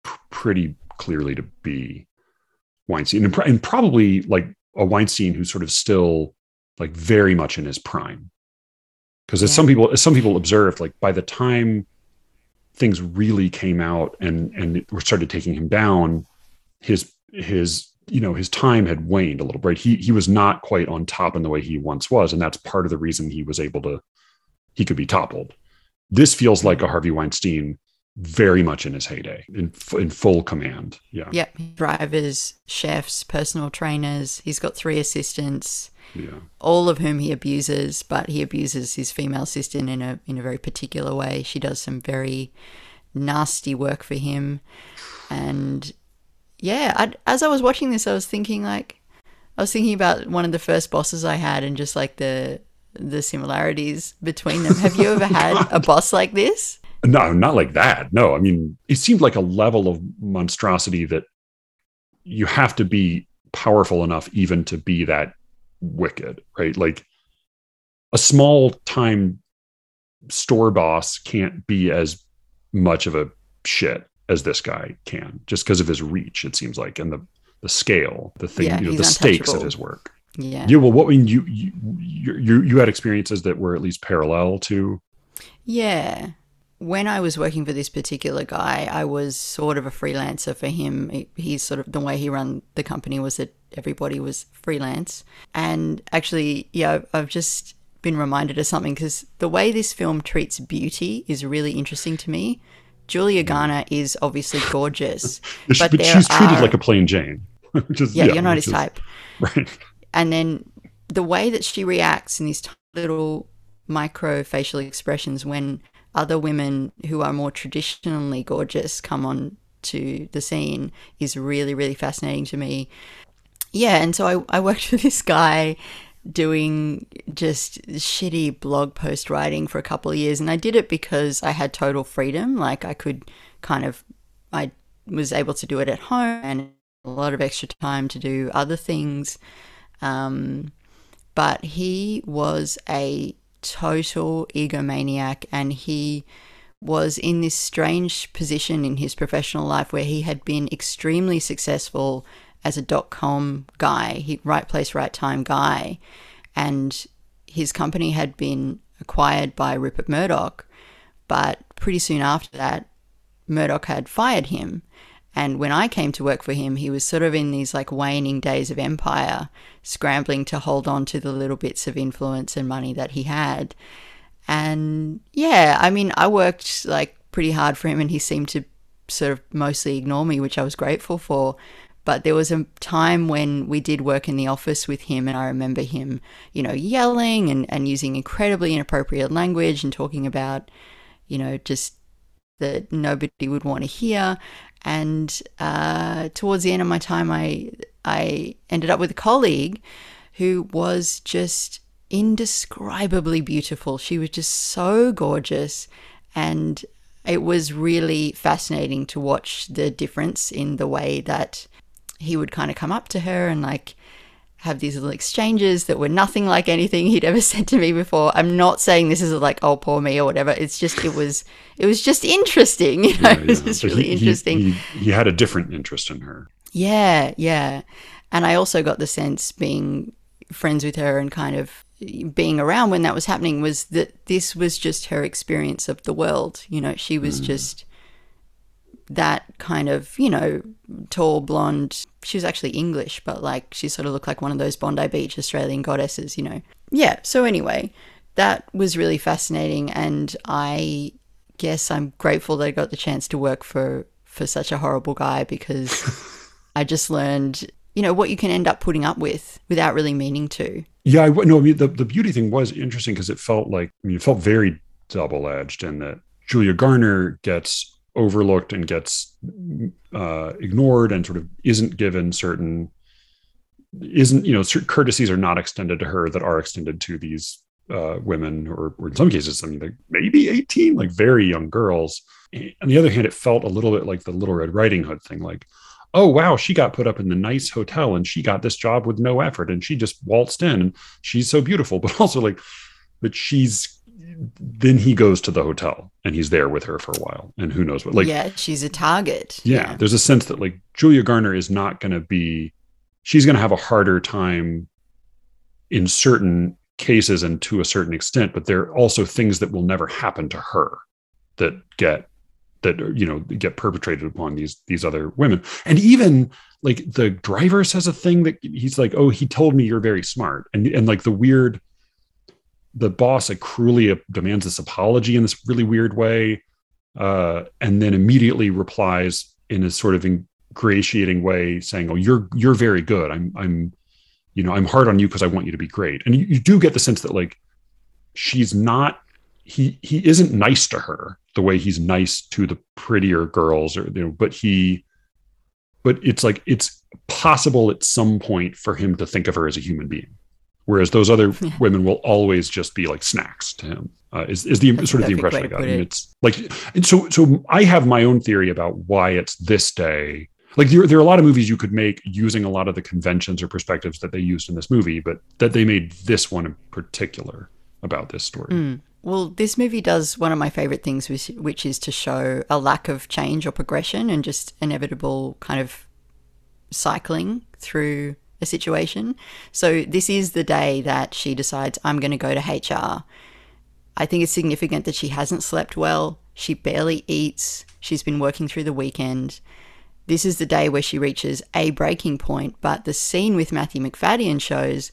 pr- pretty clearly to be Weinstein, and, and probably like a Weinstein who's sort of still like very much in his prime. Because as yeah. some people, as some people observed, like by the time things really came out and and were started taking him down, his his you know his time had waned a little right he he was not quite on top in the way he once was and that's part of the reason he was able to he could be toppled this feels like a harvey weinstein very much in his heyday, in in full command. Yeah. Yep. Drivers, chefs, personal trainers. He's got three assistants. Yeah. all of whom he abuses, but he abuses his female assistant in a in a very particular way. She does some very nasty work for him, and yeah, I, as I was watching this, I was thinking like, I was thinking about one of the first bosses I had, and just like the the similarities between them. Have you ever had a boss like this? No, not like that. No, I mean, it seemed like a level of monstrosity that you have to be powerful enough even to be that wicked, right? Like a small time store boss can't be as much of a shit as this guy can just because of his reach it seems like and the the scale the thing Yeah, you know the stakes of his work Yeah. yeah well what I mean you you you you you had experiences that were at least parallel to Yeah. When I was working for this particular guy, I was sort of a freelancer for him. He- He's sort of the way he ran the company was that everybody was freelance. And actually, yeah, I've- just been reminded of something because the way this film treats beauty is really interesting to me. Julia mm-hmm. Garner is obviously gorgeous. but, But she's treated are- like a plain jane which is Yeah, you're not his is- type. right and then the way that she reacts in these tiny little micro facial expressions when other women who are more traditionally gorgeous come on to the scene is really really fascinating to me. Yeah and so i, I worked for this guy doing just shitty blog post writing for a couple of years and i did it because i had total freedom. Like i could kind of i was able to do it at home and a lot of extra time to do other things. Um, but he was a total egomaniac and he was in this strange position in his professional life where he had been extremely successful as a dot com guy, he, right place, right time guy. And his company had been acquired by Rupert Murdoch. But pretty soon after that, Murdoch had fired him. And when I came to work for him, he was sort of in these like waning days of empire, scrambling to hold on to the little bits of influence and money that he had. And yeah, I mean, I worked like pretty hard for him and he seemed to sort of mostly ignore me, which I was grateful for. But there was a time when we did work in the office with him, and I remember him, you know, yelling and, and using incredibly inappropriate language and talking about, you know, just that nobody would want to hear. And uh, towards the end of my time, I I ended up with a colleague who was just indescribably beautiful. She was just so gorgeous, and it was really fascinating to watch the difference in the way that he would kind of come up to her and like have these little exchanges that were nothing like anything he'd ever said to me before. I'm not saying this is like oh poor me or whatever. It's just it was it was just interesting. You know, Yeah, it was just But really he- interesting. he, he had a different interest in her Yeah, yeah. And I also got the sense being friends with her and kind of being around when that was happening was that this was just her experience of the world. You know, she was mm. just that kind of, you know, tall, blonde. She was actually English, but like she sort of looked like one of those Bondi Beach Australian goddesses, you know. Yeah. So, anyway, that was really fascinating. And I guess I'm grateful that I got the chance to work for, for such a horrible guy because I just learned, you know, what you can end up putting up with without really meaning to. Yeah, I no. I mean, the the beauty thing was interesting because it felt like I mean, it felt very double edged in that Julia Garner gets overlooked and gets uh, ignored and sort of isn't given certain isn't you know courtesies are not extended to her that are extended to these uh, women or, or in some cases I mean like maybe 18 like very young girls on the other hand it felt a little bit like the little red riding hood thing like oh wow she got put up in the nice hotel and she got this job with no effort and she just waltzed in and she's so beautiful but also like but she's then he goes to the hotel and he's there with her for a while and who knows what like yeah, she's a target. yeah, there's a sense that like Julia Garner is not going to be she's going to have a harder time in certain cases and to a certain extent but there are also things that will never happen to her that get that you know get perpetrated upon these these other women. And even like the driver says a thing that he's like oh he told me you're very smart. And and like the weird the boss like cruelly demands this apology in this really weird way uh, and then immediately replies in a sort of ingratiating way saying oh you're you're very good. I'm i'm you know, I'm hard on you because I want you to be great. And you, you do get the sense that like she's not he he isn't nice to her the way he's nice to the prettier girls or you know, but he but it's like it's possible at some point for him to think of her as a human being. Whereas those other yeah. women will always just be like snacks to him uh, is, is the That's sort of the impression i got. and it's like and so so i have my own theory about why it's this day. Like there, there are a lot of movies you could make using a lot of the conventions or perspectives that they used in this movie but that they made this one in particular about this story. Mm. Well, this movie does one of my favorite things, which, is to show a lack of change or progression and just inevitable kind of cycling through a situation. So, this is the day that she decides, I'm going to go to HR. I think it's significant that she hasn't slept well. She barely eats. She's been working through the weekend. This is the day where she reaches a breaking point, but the scene with Matthew Macfadyen shows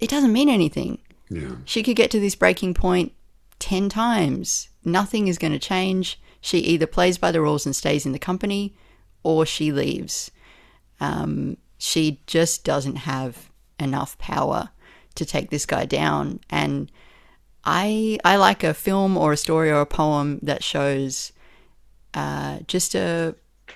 it doesn't mean anything. She could get to this breaking point 10 times. Nothing is going to change. She either plays by the rules and stays in the company or she leaves. Um, she just doesn't have enough power to take this guy down. And I, I like a film or a story or a poem that shows uh, just a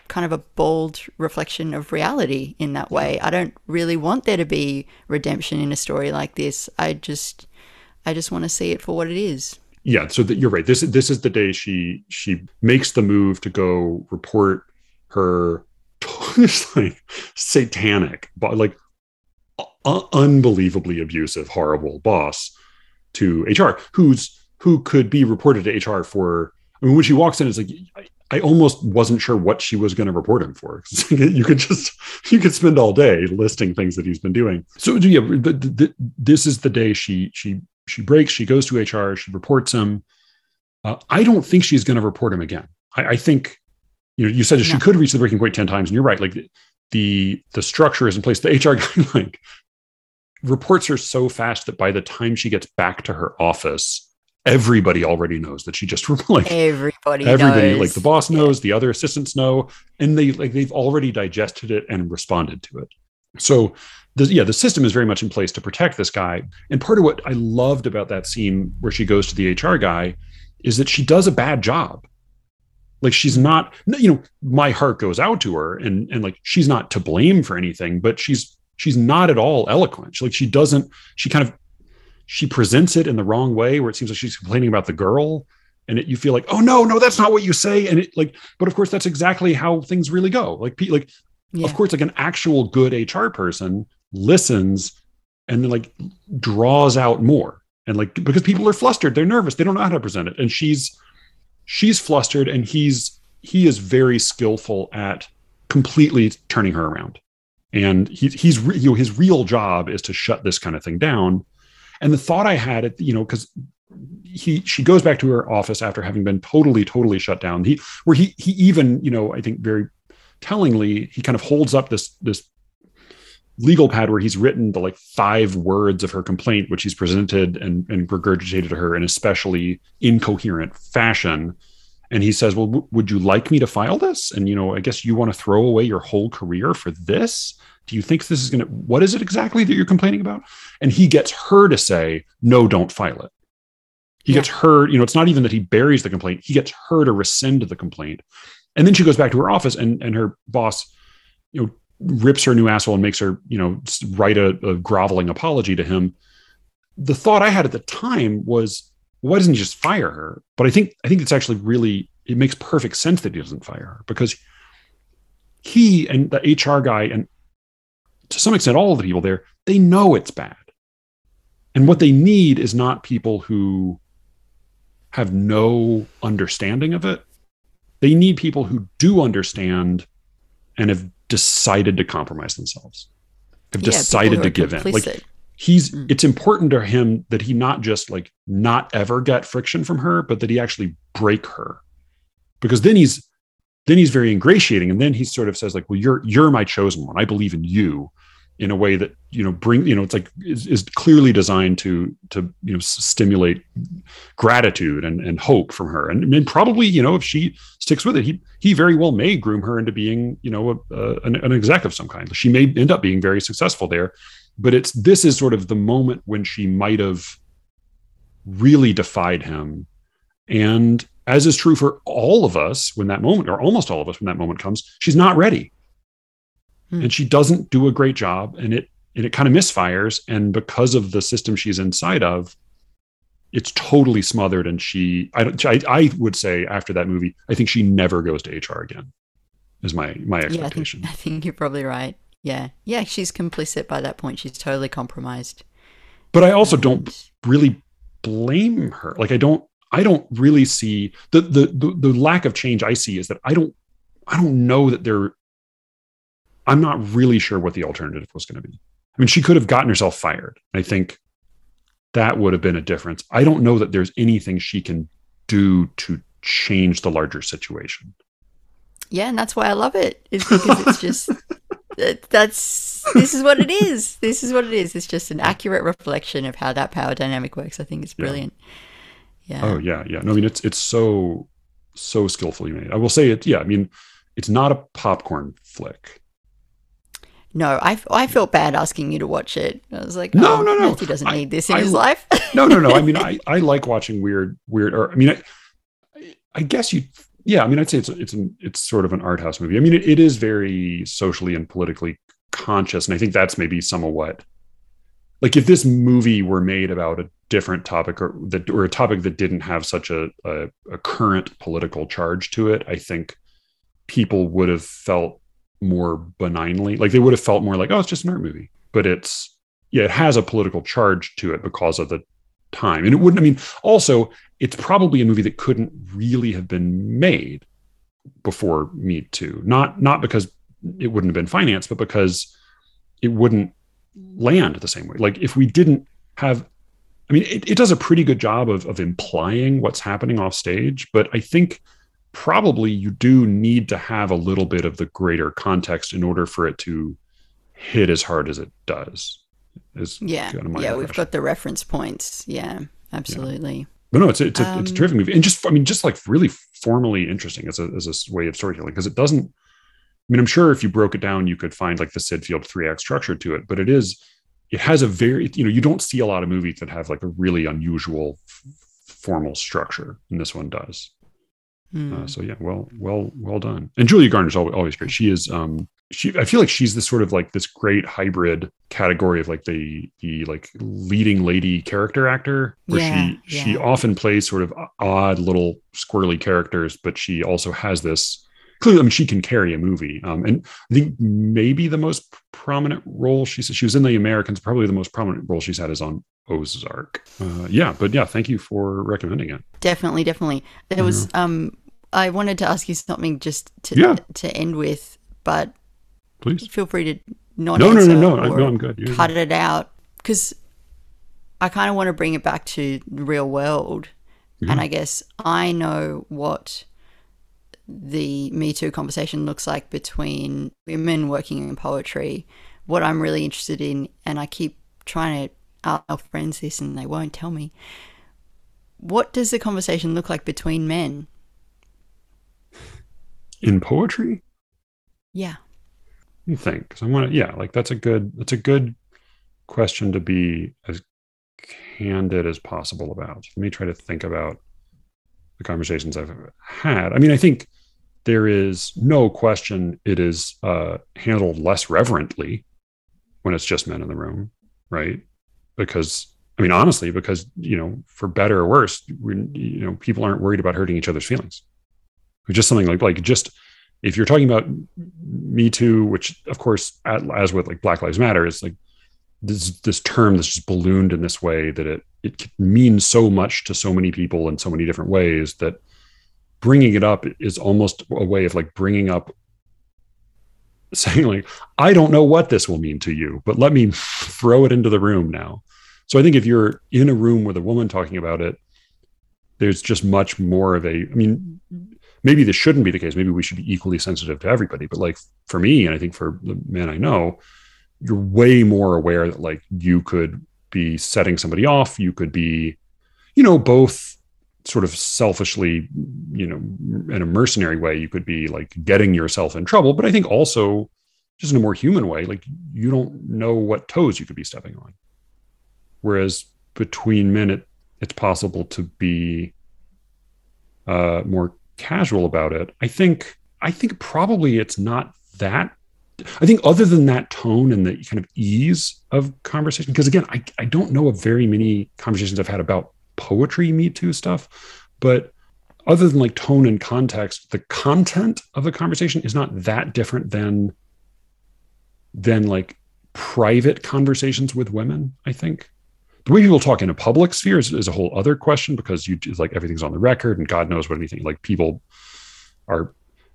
kind of a bold reflection of reality in that way. I don't really want there to be redemption in a story like this. I just I just want to see it for what it is. Yeah, so that you're right. This this is the day she she makes the move to go report her like satanic but like uh, unbelievably abusive horrible boss to HR who's who could be reported to HR for I mean when she walks in it's like I almost wasn't sure what she was going to report him for. you could just you could spend all day listing things that he's been doing. So yeah, the, the, this is the day she she she breaks. She goes to HR. She reports him. Uh, I don't think she's going to report him again. I, I, think you know you said no. she could reach the breaking point ten times, and you're right. Like the the, the structure is in place. The HR guy like reports her so fast that by the time she gets back to her office everybody already knows that she just like everybody everybody knows. like the boss knows yeah. the other assistants know and they like they've already digested it and responded to it so the, yeah the system is very much in place to protect this guy and part of what i loved about that scene where she goes to the hr guy is that she does a bad job like she's not you know my heart goes out to her and and like she's not to blame for anything but she's she's not at all eloquent she, like she doesn't she kind of she presents it in the wrong way where it seems like she's complaining about the girl and it, you feel like oh no no that's not what you say. And it like but of course that's exactly how things really go. Like like yeah. of course like an actual good hr person listens and then like draws out more and like because people are flustered. They're nervous. They don't know how to present it. And she's she's flustered and he's he is very skillful at completely turning her around. And he, he's you know his real job is to shut this kind of thing down and the thought I had, at, you know, because he she goes back to her office after having been totally totally shut down. He where he he even you know I think very tellingly he kind of holds up this this legal pad where he's written the like five words of her complaint, which he's presented and, and regurgitated to her in especially incoherent fashion. And he says, "Well, w- would you like me to file this? And you know, I guess you want to throw away your whole career for this." Do you think this is going to what is it exactly that you're complaining about? And he gets her to say no don't file it. He yeah. gets her you know it's not even that he buries the complaint he gets her to rescind the complaint. And then she goes back to her office and and her boss you know rips her new asshole and makes her you know write a, a groveling apology to him. The thought i had at the time was why doesn't he just fire her? But i think i think it's actually really it makes perfect sense that he doesn't fire her because he and the hr guy and to some extent, all of the people there, they know it's bad. And what they need is not people who have no understanding of it. They need people who do understand and have decided to compromise themselves, have yeah, decided to give complicit. in. Like he's, mm. it's important to him that he not just like not ever get friction from her, but that he actually break her. Because then he's then he's very ingratiating and then he sort of says like well you're you're my chosen one i believe in you in a way that you know bring you know it's like is, is clearly designed to to you know stimulate gratitude and, and hope from her. And, and probably you know if she sticks with it he he very well may groom her into being you know a, a, an, an exec of some kind. She may end up being very successful there but it's this is sort of the moment when she might have really defied him. And as is true for all of us when that moment or almost all of us when that moment comes she's not ready hmm. and she doesn't do a great job and it and it kind of misfires and because of the system she's inside of it's totally smothered and she I, I, I would say after that movie i think she never goes to hr again is my my expectation yeah, I, think, I think you're probably right. Yeah. Yeah she's complicit by that point. She's totally compromised. But i also and... don't really blame her. Like i don't i don't really see the, the the the lack of change i see is that i don't i don't know that there i'm not really sure what the alternative was going to be i mean she could have gotten herself fired i think that would have been a difference. I don't know that there's anything she can do to change the larger situation. Yeah, and that's why I love it. Is because it's just that's this is what it is. This is what it is. It's just an accurate reflection of how that power dynamic works. I think it's brilliant. Yeah. yeah. Oh yeah, yeah. No, I mean it's it's so so skillfully made. I will say it. Yeah, I mean it's not a popcorn flick. No, I, I felt bad asking you to watch it. I was like, no, oh, no, no. Matthew doesn't I, need this in I, his life. no, no, no. I mean, I, I like watching weird, weird, or I mean, I, I guess you, yeah. I mean, I'd say it's it's an, it's sort of an art house movie. I mean, it, it is very socially and politically conscious, and I think that's maybe some of what, like, if this movie were made about a different topic or that or a topic that didn't have such a, a, a current political charge to it, I think people would have felt more benignly. Like they would have felt more like, oh, it's just an art movie. But it's yeah, it has a political charge to it because of the time. And it wouldn't, I mean, also, it's probably a movie that couldn't really have been made before Me Too. Not not because it wouldn't have been financed, but because it wouldn't land the same way. Like if we didn't have I mean, it, it does a pretty good job of of implying what's happening off stage, but I think probably you do need to have a little bit of the greater context in order for it to hit as hard as it does. Is yeah, kind of yeah, impression. we've got the reference points. Yeah, absolutely. Yeah. But no, it's a, it's a, um, it's a terrific movie, and just I mean, just like really formally interesting as a as a way of storytelling because it doesn't. I mean, I'm sure if you broke it down, you could find like the Syd Field three act structure to it, but it is it has a very you know you don't see a lot of movies that have like a really unusual f- formal structure, and this one does. Mm. Uh, so yeah, well, well, well done. And Julia Garner's always, always great. She is, um, she, I feel like she's this sort of like this great hybrid category of like the, the like leading lady character actor where yeah, she, yeah. she often plays sort of odd little squirrely characters, but she also has this clearly, I mean, she can carry a movie. Um, and I think maybe the most prominent role she she was in the Americans, probably the most prominent role she's had is on Ozark. Uh, yeah, but yeah, thank you for recommending it. Definitely, definitely. There was um, I wanted to ask you something just to yeah. to end with, but please feel free to not no no no no no, no I'm good. You're cut good. it out because I kind of want to bring it back to the real world, yeah. and I guess I know what the Me Too conversation looks like between women working in poetry. What I'm really interested in, and I keep trying to ask friends this and they won't tell me. What does the conversation look like between men? In poetry? Yeah. You think? Because I want to, yeah, like that's a good, that's a good question to be as candid as possible about. Let me try to think about the conversations I've had. I mean, I think there is no question it is uh, handled less reverently when it's just men in the room, right? Because I mean, honestly, because you know, for better or worse, we, you know, people aren't worried about hurting each other's feelings. Just something like like just if you're talking about Me Too, which of course, as with like Black Lives Matter, is like this this term that's just ballooned in this way that it it means so much to so many people in so many different ways that bringing it up is almost a way of like bringing up saying like i don't know what this will mean to you but let me throw it into the room now. So i think if you're in a room with a woman talking about it there's just much more of a i mean maybe this shouldn't be the case. Maybe we should be equally sensitive to everybody but like for me and i think for the men i know you're way more aware that like you could be setting somebody off. You could be you know both sort of selfishly you know in a mercenary way you could be like getting yourself in trouble but i think also just in a more human way, like you don't know what toes you could be stepping on. Whereas between men, it, it's possible to be uh, more casual about it. I think I think probably it's not that. I think other than that tone and the kind of ease of conversation, because again, I, I don't know of very many conversations I've had about poetry Me Too stuff, but other than like tone and context, the content of the conversation is not that different than than like private conversations with women. I think the way people talk in a public sphere is, is a whole other question because you like everything's on the record and God knows what anything like people are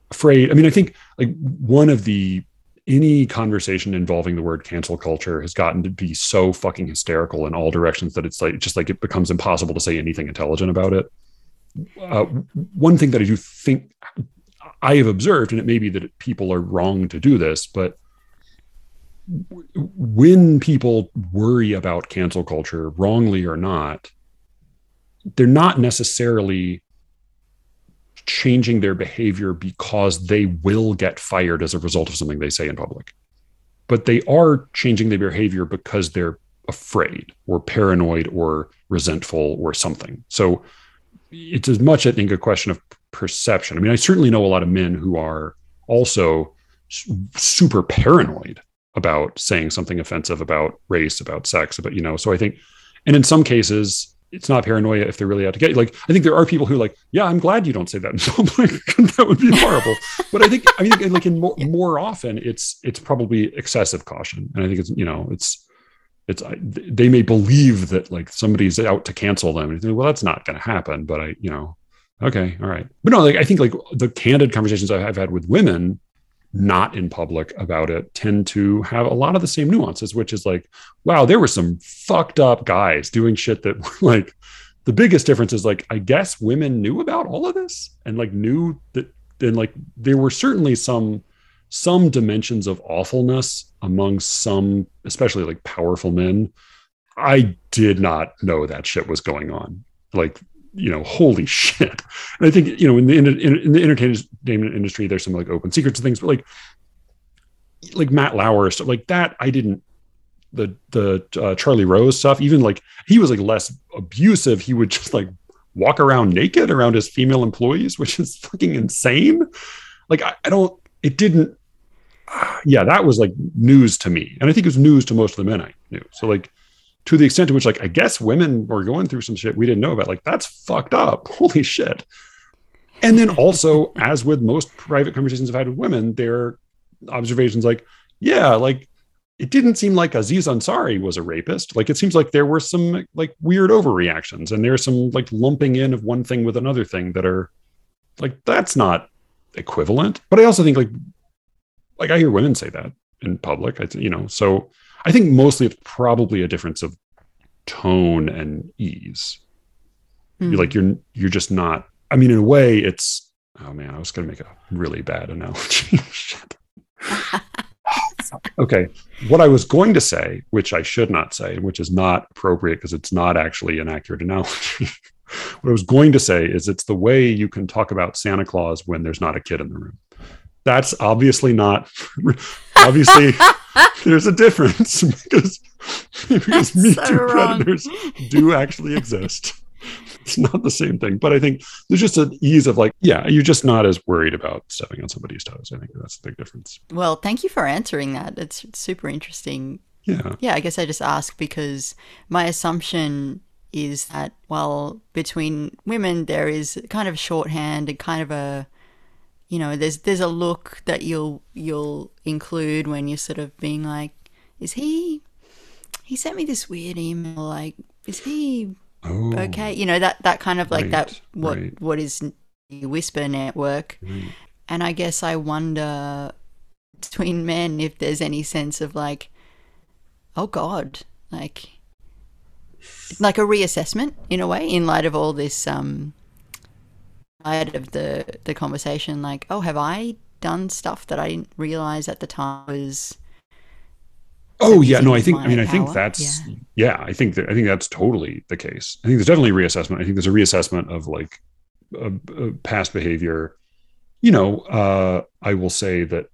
afraid. I mean, I think like one of the any conversation involving the word cancel culture has gotten to be so fucking hysterical in all directions that it's like just like it becomes impossible to say anything intelligent about it. Uh, one thing that I do think I have observed, and it may be that people are wrong to do this, but when people worry about cancel culture, wrongly or not, they're not necessarily changing their behavior because they will get fired as a result of something they say in public. But they are changing their behavior because they're afraid or paranoid or resentful or something. So it's as much, I think, a question of perception. I mean, I certainly know a lot of men who are also super paranoid about saying something offensive about race, about sex, about, you know, so I think, and in some cases, it's not paranoia if they're really out to get you. Like, I think there are people who like, yeah, I'm glad you don't say that in public. that would be horrible. but I think, I mean, like in more, more often, it's it's probably excessive caution, and I think it's you know, it's it's they may believe that like somebody's out to cancel them, and think, well, that's not going to happen. But I, you know, okay, all right. But no, like I think like the candid conversations I've had with women not in public about it tend to have a lot of the same nuances, which is like, wow, there were some fucked up guys doing shit that like the biggest difference is like, I guess women knew about all of this and like knew that then like there were certainly some some dimensions of awfulness among some, especially like powerful men. I did not know that shit was going on. Like you know, holy shit. And I think, you know, in the, in, in the entertainment industry, there's some like open secrets and things, but like, like Matt Lauer stuff like that, I didn't, the, the uh, Charlie Rose stuff, even like he was like less abusive. He would just like walk around naked around his female employees, which is fucking insane. Like, I, I don't, it didn't, uh, yeah, that was like news to me. And I think it was news to most of the men I knew. So like, to the extent to which like i guess women were going through some shit we didn't know about like that's fucked up. Holy shit. And then also as with most private conversations i've had with women their observations like yeah like it didn't seem like aziz ansari was a rapist. Like it seems like there were some like weird overreactions and there's some like lumping in of one thing with another thing that are like that's not equivalent. But i also think like like i hear women say that in public. I, you know so I think mostly it's probably a difference of tone and ease. Mm. You're like you're you're just not. I mean, in a way, it's. Oh man, I was going to make a really bad analogy. okay, what I was going to say, which I should not say, which is not appropriate because it's not actually an accurate analogy. what I was going to say is it's the way you can talk about Santa Claus when there's not a kid in the room. That's obviously not obviously there's a difference because, because me so too wrong. predators do actually exist. It's not the same thing, but I think there's just an ease of like, yeah, you're just not as worried about stepping on somebody's toes. I think that's the big difference. Well, thank you for answering that. It's super interesting. Yeah. Yeah, I guess I just ask because my assumption is that while between women there is kind of shorthand and kind of a you know, there's there's a look that you'll you'll include when you're sort of being like, is he? He sent me this weird email. Like, is he oh, okay? You know that that kind of like right, that what right. what is whisper network. Right. And I guess I wonder between men if there's any sense of like, oh God, like like a reassessment in a way in light of all this um out of the the conversation like oh have i done stuff that i didn't realize at the time was oh yeah no i think i mean i think that's yeah. yeah, i think that i think that's totally the case. I think there's definitely a reassessment. I think there's a reassessment of like a, a past behavior. You know uh i will say that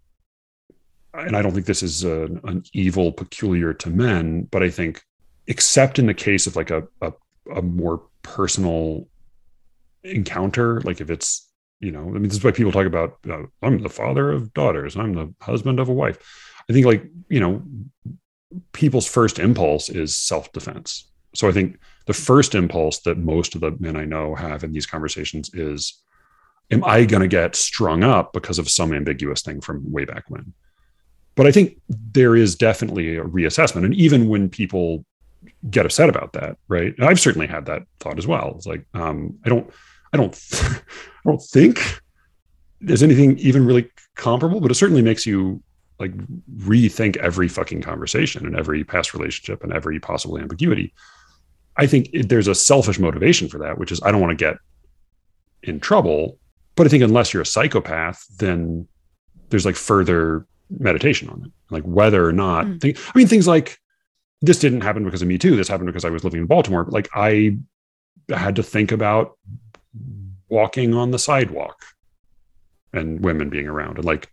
and I don't think this is a, an evil peculiar to men, but I think, except in the case of like a, a, a more personal encounter, like if it's, you know, I mean, this is why people talk about, uh, I'm the father of daughters, I'm the husband of a wife. I think, like, you know, people's first impulse is self defense. So I think the first impulse that most of the men I know have in these conversations is, am I going to get strung up because of some ambiguous thing from way back when? But I think there is definitely a reassessment. And even when people get upset about that, right? And I've certainly had that thought as well. It's like, um, I don't, I don't, I don't think there's anything even really comparable, but it certainly makes you like rethink every fucking conversation and every past relationship and every possible ambiguity. I think it, there's a selfish motivation for that, which is I don't want to get in trouble. But I think unless you're a psychopath, then there's like further meditation on it, like whether or not. Mm. Think, I mean, things like this didn't happen because of me too. This happened because I was living in Baltimore. But like I had to think about walking on the sidewalk and women being around, and like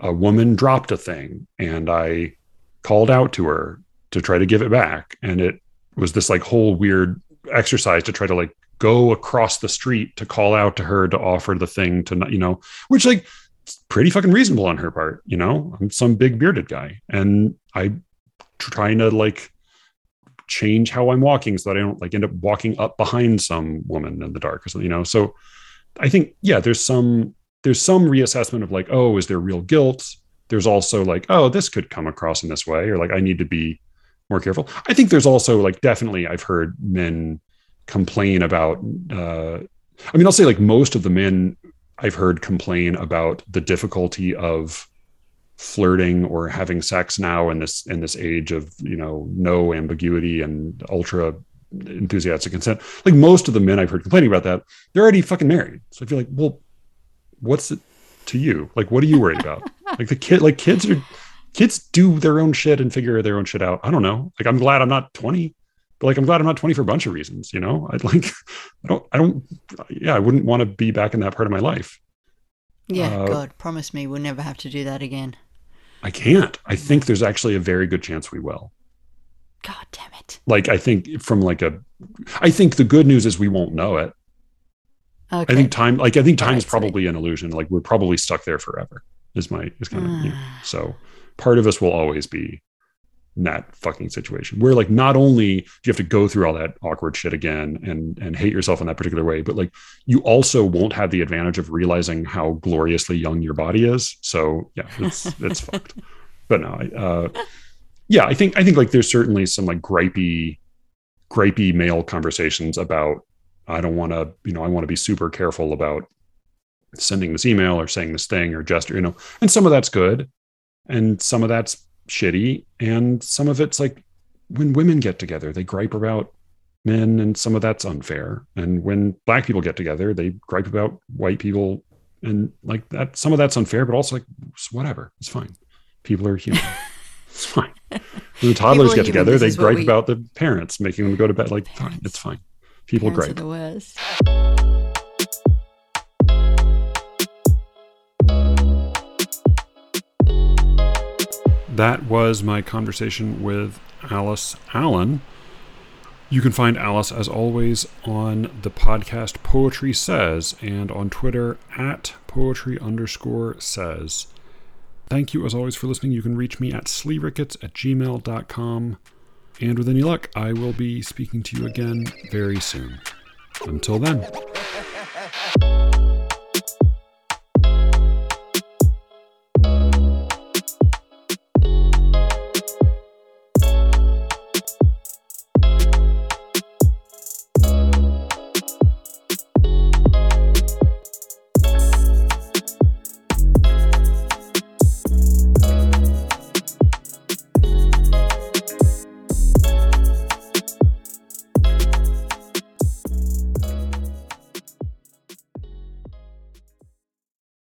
a woman dropped a thing, and I called out to her to try to give it back, and it was this like whole weird exercise to try to like go across the street to call out to her to offer the thing to you know which like pretty fucking reasonable on her part. You know, I'm some big bearded guy, and I trying to like change how I'm walking so that I don't like end up walking up behind some woman in the dark or something. You know, so I think yeah, there's some there's some reassessment of like, oh, is there real guilt? There's also like, oh, this could come across in this way, or like I need to be more careful. I think there's also like definitely I've heard men complain about. uh I mean, I'll say like most of the men I've heard complain about the difficulty of flirting or having sex now in this in this age of you know no ambiguity and ultra enthusiastic consent. Like most of the men I've heard complaining about that, they're already fucking married. So I feel like, well, what's it to you? Like, what are you worried about? like the kid, like kids are kids do their own shit and figure their own shit out. I don't know. Like I'm glad I'm not 20 but like I'm glad I'm not 20 for a bunch of reasons, you know. I'd like I don't I don't yeah, I wouldn't want to be back in that part of my life. Yeah, uh, God, promise me we'll never have to do that again. I can't. I think there's actually a very good chance we will. God damn it. Like I think from like a I think the good news is we won't know it. Okay. I think time like I think time is probably an illusion. Like we're probably stuck there forever. Is my is kind of you know, so part of us will always be that fucking situation. Where like not only do you have to go through all that awkward shit again and and hate yourself in that particular way but like you also won't have the advantage of realizing how gloriously young your body is. So yeah it's it's fucked. But no uh yeah i think i think like there's certainly some like gripey gripey male conversations about i don't want to you know i want to be super careful about sending this email or saying this thing or gesture you know and some of that's good and some of that's shitty and some of it's like when women get together they gripe about men and some of that's unfair. And when black people get together they gripe about white people and like that some of that's unfair but also like whatever. It's fine. People are human. It's fine. When the toddlers get together they gripe we... about the parents making them go to bed like fine it's fine. People gripe that was my conversation with Alice Allen. You can find Alice, as always, on the podcast Poetry Says and on Twitter at poetry underscore says. Thank you, as always, for listening. You can reach me at sleerickets at gmail.com. And with any luck, I will be speaking to you again very soon. Until then.